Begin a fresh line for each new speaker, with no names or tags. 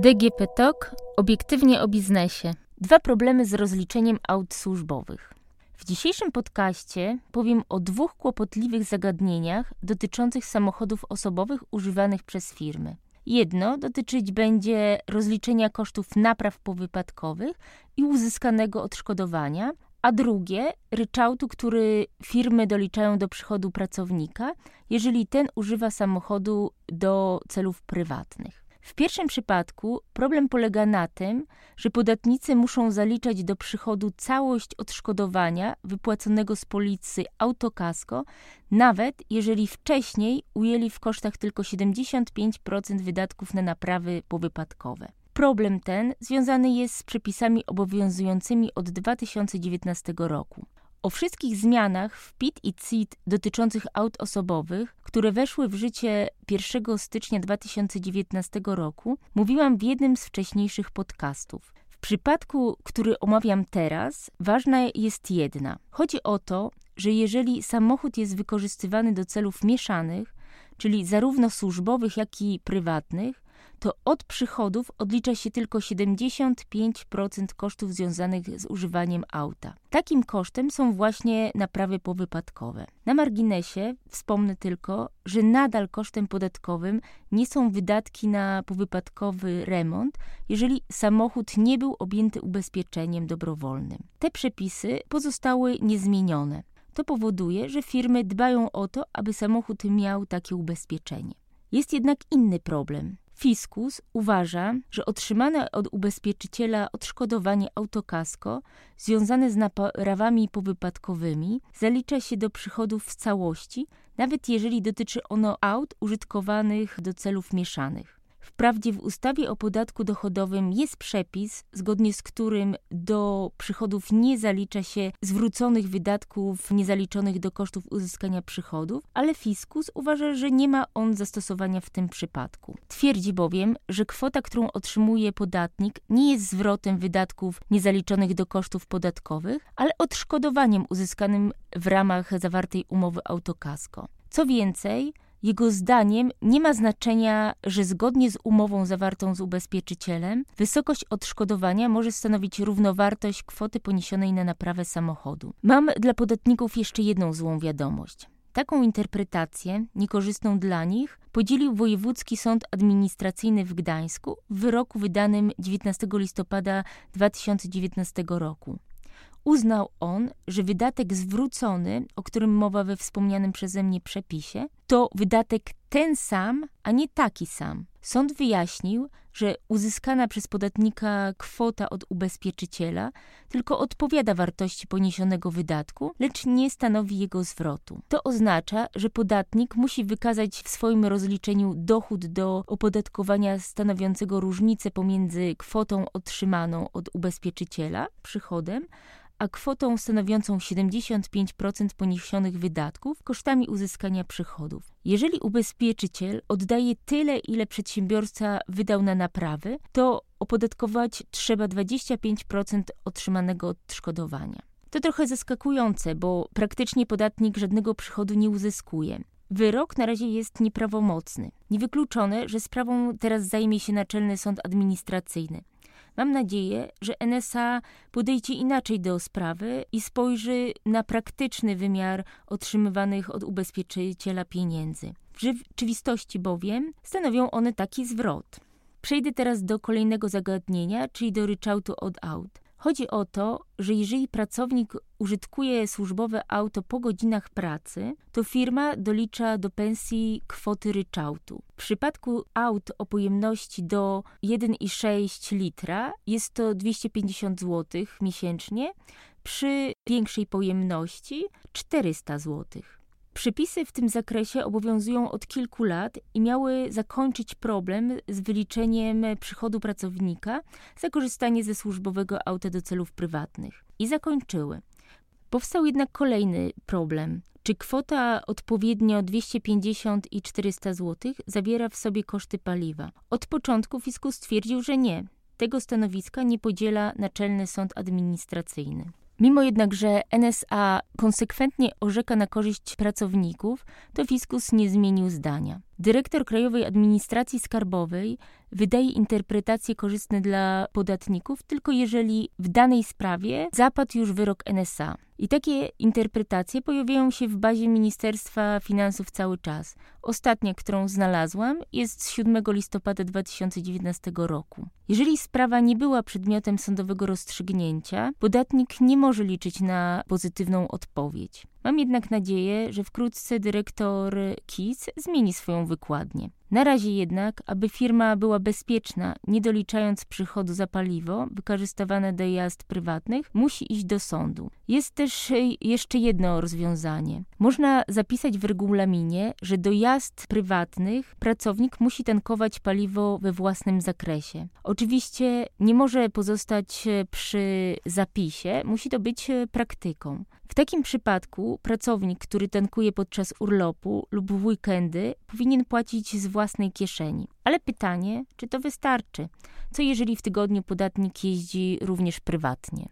DGP TOK obiektywnie o biznesie. Dwa problemy z rozliczeniem aut służbowych. W dzisiejszym podcaście powiem o dwóch kłopotliwych zagadnieniach dotyczących samochodów osobowych używanych przez firmy. Jedno dotyczyć będzie rozliczenia kosztów napraw powypadkowych i uzyskanego odszkodowania, a drugie ryczałtu, który firmy doliczają do przychodu pracownika, jeżeli ten używa samochodu do celów prywatnych. W pierwszym przypadku problem polega na tym, że podatnicy muszą zaliczać do przychodu całość odszkodowania wypłaconego z policji autokasko, nawet jeżeli wcześniej ujęli w kosztach tylko 75% wydatków na naprawy powypadkowe. Problem ten związany jest z przepisami obowiązującymi od 2019 roku. O wszystkich zmianach w PIT i CIT dotyczących aut osobowych, które weszły w życie 1 stycznia 2019 roku, mówiłam w jednym z wcześniejszych podcastów. W przypadku, który omawiam teraz, ważna jest jedna. Chodzi o to, że jeżeli samochód jest wykorzystywany do celów mieszanych, czyli zarówno służbowych, jak i prywatnych, to od przychodów odlicza się tylko 75% kosztów związanych z używaniem auta. Takim kosztem są właśnie naprawy powypadkowe. Na marginesie wspomnę tylko, że nadal kosztem podatkowym nie są wydatki na powypadkowy remont, jeżeli samochód nie był objęty ubezpieczeniem dobrowolnym. Te przepisy pozostały niezmienione. To powoduje, że firmy dbają o to, aby samochód miał takie ubezpieczenie. Jest jednak inny problem. Fiskus uważa, że otrzymane od ubezpieczyciela odszkodowanie autokasko związane z naprawami powypadkowymi zalicza się do przychodów w całości, nawet jeżeli dotyczy ono aut użytkowanych do celów mieszanych. Wprawdzie w ustawie o podatku dochodowym jest przepis, zgodnie z którym do przychodów nie zalicza się zwróconych wydatków niezaliczonych do kosztów uzyskania przychodów, ale fiskus uważa, że nie ma on zastosowania w tym przypadku. Twierdzi bowiem, że kwota, którą otrzymuje podatnik, nie jest zwrotem wydatków niezaliczonych do kosztów podatkowych, ale odszkodowaniem uzyskanym w ramach zawartej umowy autokasko. Co więcej, jego zdaniem nie ma znaczenia, że zgodnie z umową zawartą z ubezpieczycielem, wysokość odszkodowania może stanowić równowartość kwoty poniesionej na naprawę samochodu. Mam dla podatników jeszcze jedną złą wiadomość. Taką interpretację, niekorzystną dla nich, podzielił Wojewódzki Sąd Administracyjny w Gdańsku w wyroku wydanym 19 listopada 2019 roku. Uznał on, że wydatek zwrócony, o którym mowa we wspomnianym przeze mnie przepisie, to wydatek ten sam, a nie taki sam. Sąd wyjaśnił, że uzyskana przez podatnika kwota od ubezpieczyciela tylko odpowiada wartości poniesionego wydatku, lecz nie stanowi jego zwrotu. To oznacza, że podatnik musi wykazać w swoim rozliczeniu dochód do opodatkowania stanowiącego różnicę pomiędzy kwotą otrzymaną od ubezpieczyciela, przychodem, a kwotą stanowiącą 75% poniesionych wydatków kosztami uzyskania Jeżeli ubezpieczyciel oddaje tyle, ile przedsiębiorca wydał na naprawy, to opodatkować trzeba 25% otrzymanego odszkodowania. To trochę zaskakujące, bo praktycznie podatnik żadnego przychodu nie uzyskuje. Wyrok na razie jest nieprawomocny. Niewykluczone, że sprawą teraz zajmie się Naczelny Sąd Administracyjny. Mam nadzieję, że NSA podejdzie inaczej do sprawy i spojrzy na praktyczny wymiar otrzymywanych od ubezpieczyciela pieniędzy. W rzeczywistości bowiem stanowią one taki zwrot. Przejdę teraz do kolejnego zagadnienia, czyli do ryczałtu od aut. Chodzi o to, że jeżeli pracownik użytkuje służbowe auto po godzinach pracy, to firma dolicza do pensji kwoty ryczałtu. W przypadku aut o pojemności do 1,6 litra jest to 250 zł miesięcznie, przy większej pojemności 400 zł. Przepisy w tym zakresie obowiązują od kilku lat i miały zakończyć problem z wyliczeniem przychodu pracownika za korzystanie ze służbowego auta do celów prywatnych. I zakończyły. Powstał jednak kolejny problem. Czy kwota odpowiednio 250 i 400 zł zawiera w sobie koszty paliwa? Od początku fiskus stwierdził, że nie. Tego stanowiska nie podziela Naczelny Sąd Administracyjny. Mimo jednak, że NSA konsekwentnie orzeka na korzyść pracowników, to fiskus nie zmienił zdania. Dyrektor Krajowej Administracji Skarbowej wydaje interpretacje korzystne dla podatników tylko jeżeli w danej sprawie zapadł już wyrok NSA. I takie interpretacje pojawiają się w bazie Ministerstwa Finansów cały czas. Ostatnia, którą znalazłam, jest z 7 listopada 2019 roku. Jeżeli sprawa nie była przedmiotem sądowego rozstrzygnięcia, podatnik nie może liczyć na pozytywną odpowiedź. Mam jednak nadzieję, że wkrótce dyrektor KIS zmieni swoją wykładnię. Na razie jednak, aby firma była bezpieczna, nie doliczając przychodu za paliwo wykorzystywane do jazd prywatnych, musi iść do sądu. Jest też jeszcze jedno rozwiązanie. Można zapisać w regulaminie, że do jazd prywatnych pracownik musi tankować paliwo we własnym zakresie. Oczywiście nie może pozostać przy zapisie, musi to być praktyką. W takim przypadku pracownik, który tankuje podczas urlopu lub w weekendy, powinien płacić z własnej kieszeni. Ale pytanie, czy to wystarczy? Co jeżeli w tygodniu podatnik jeździ również prywatnie?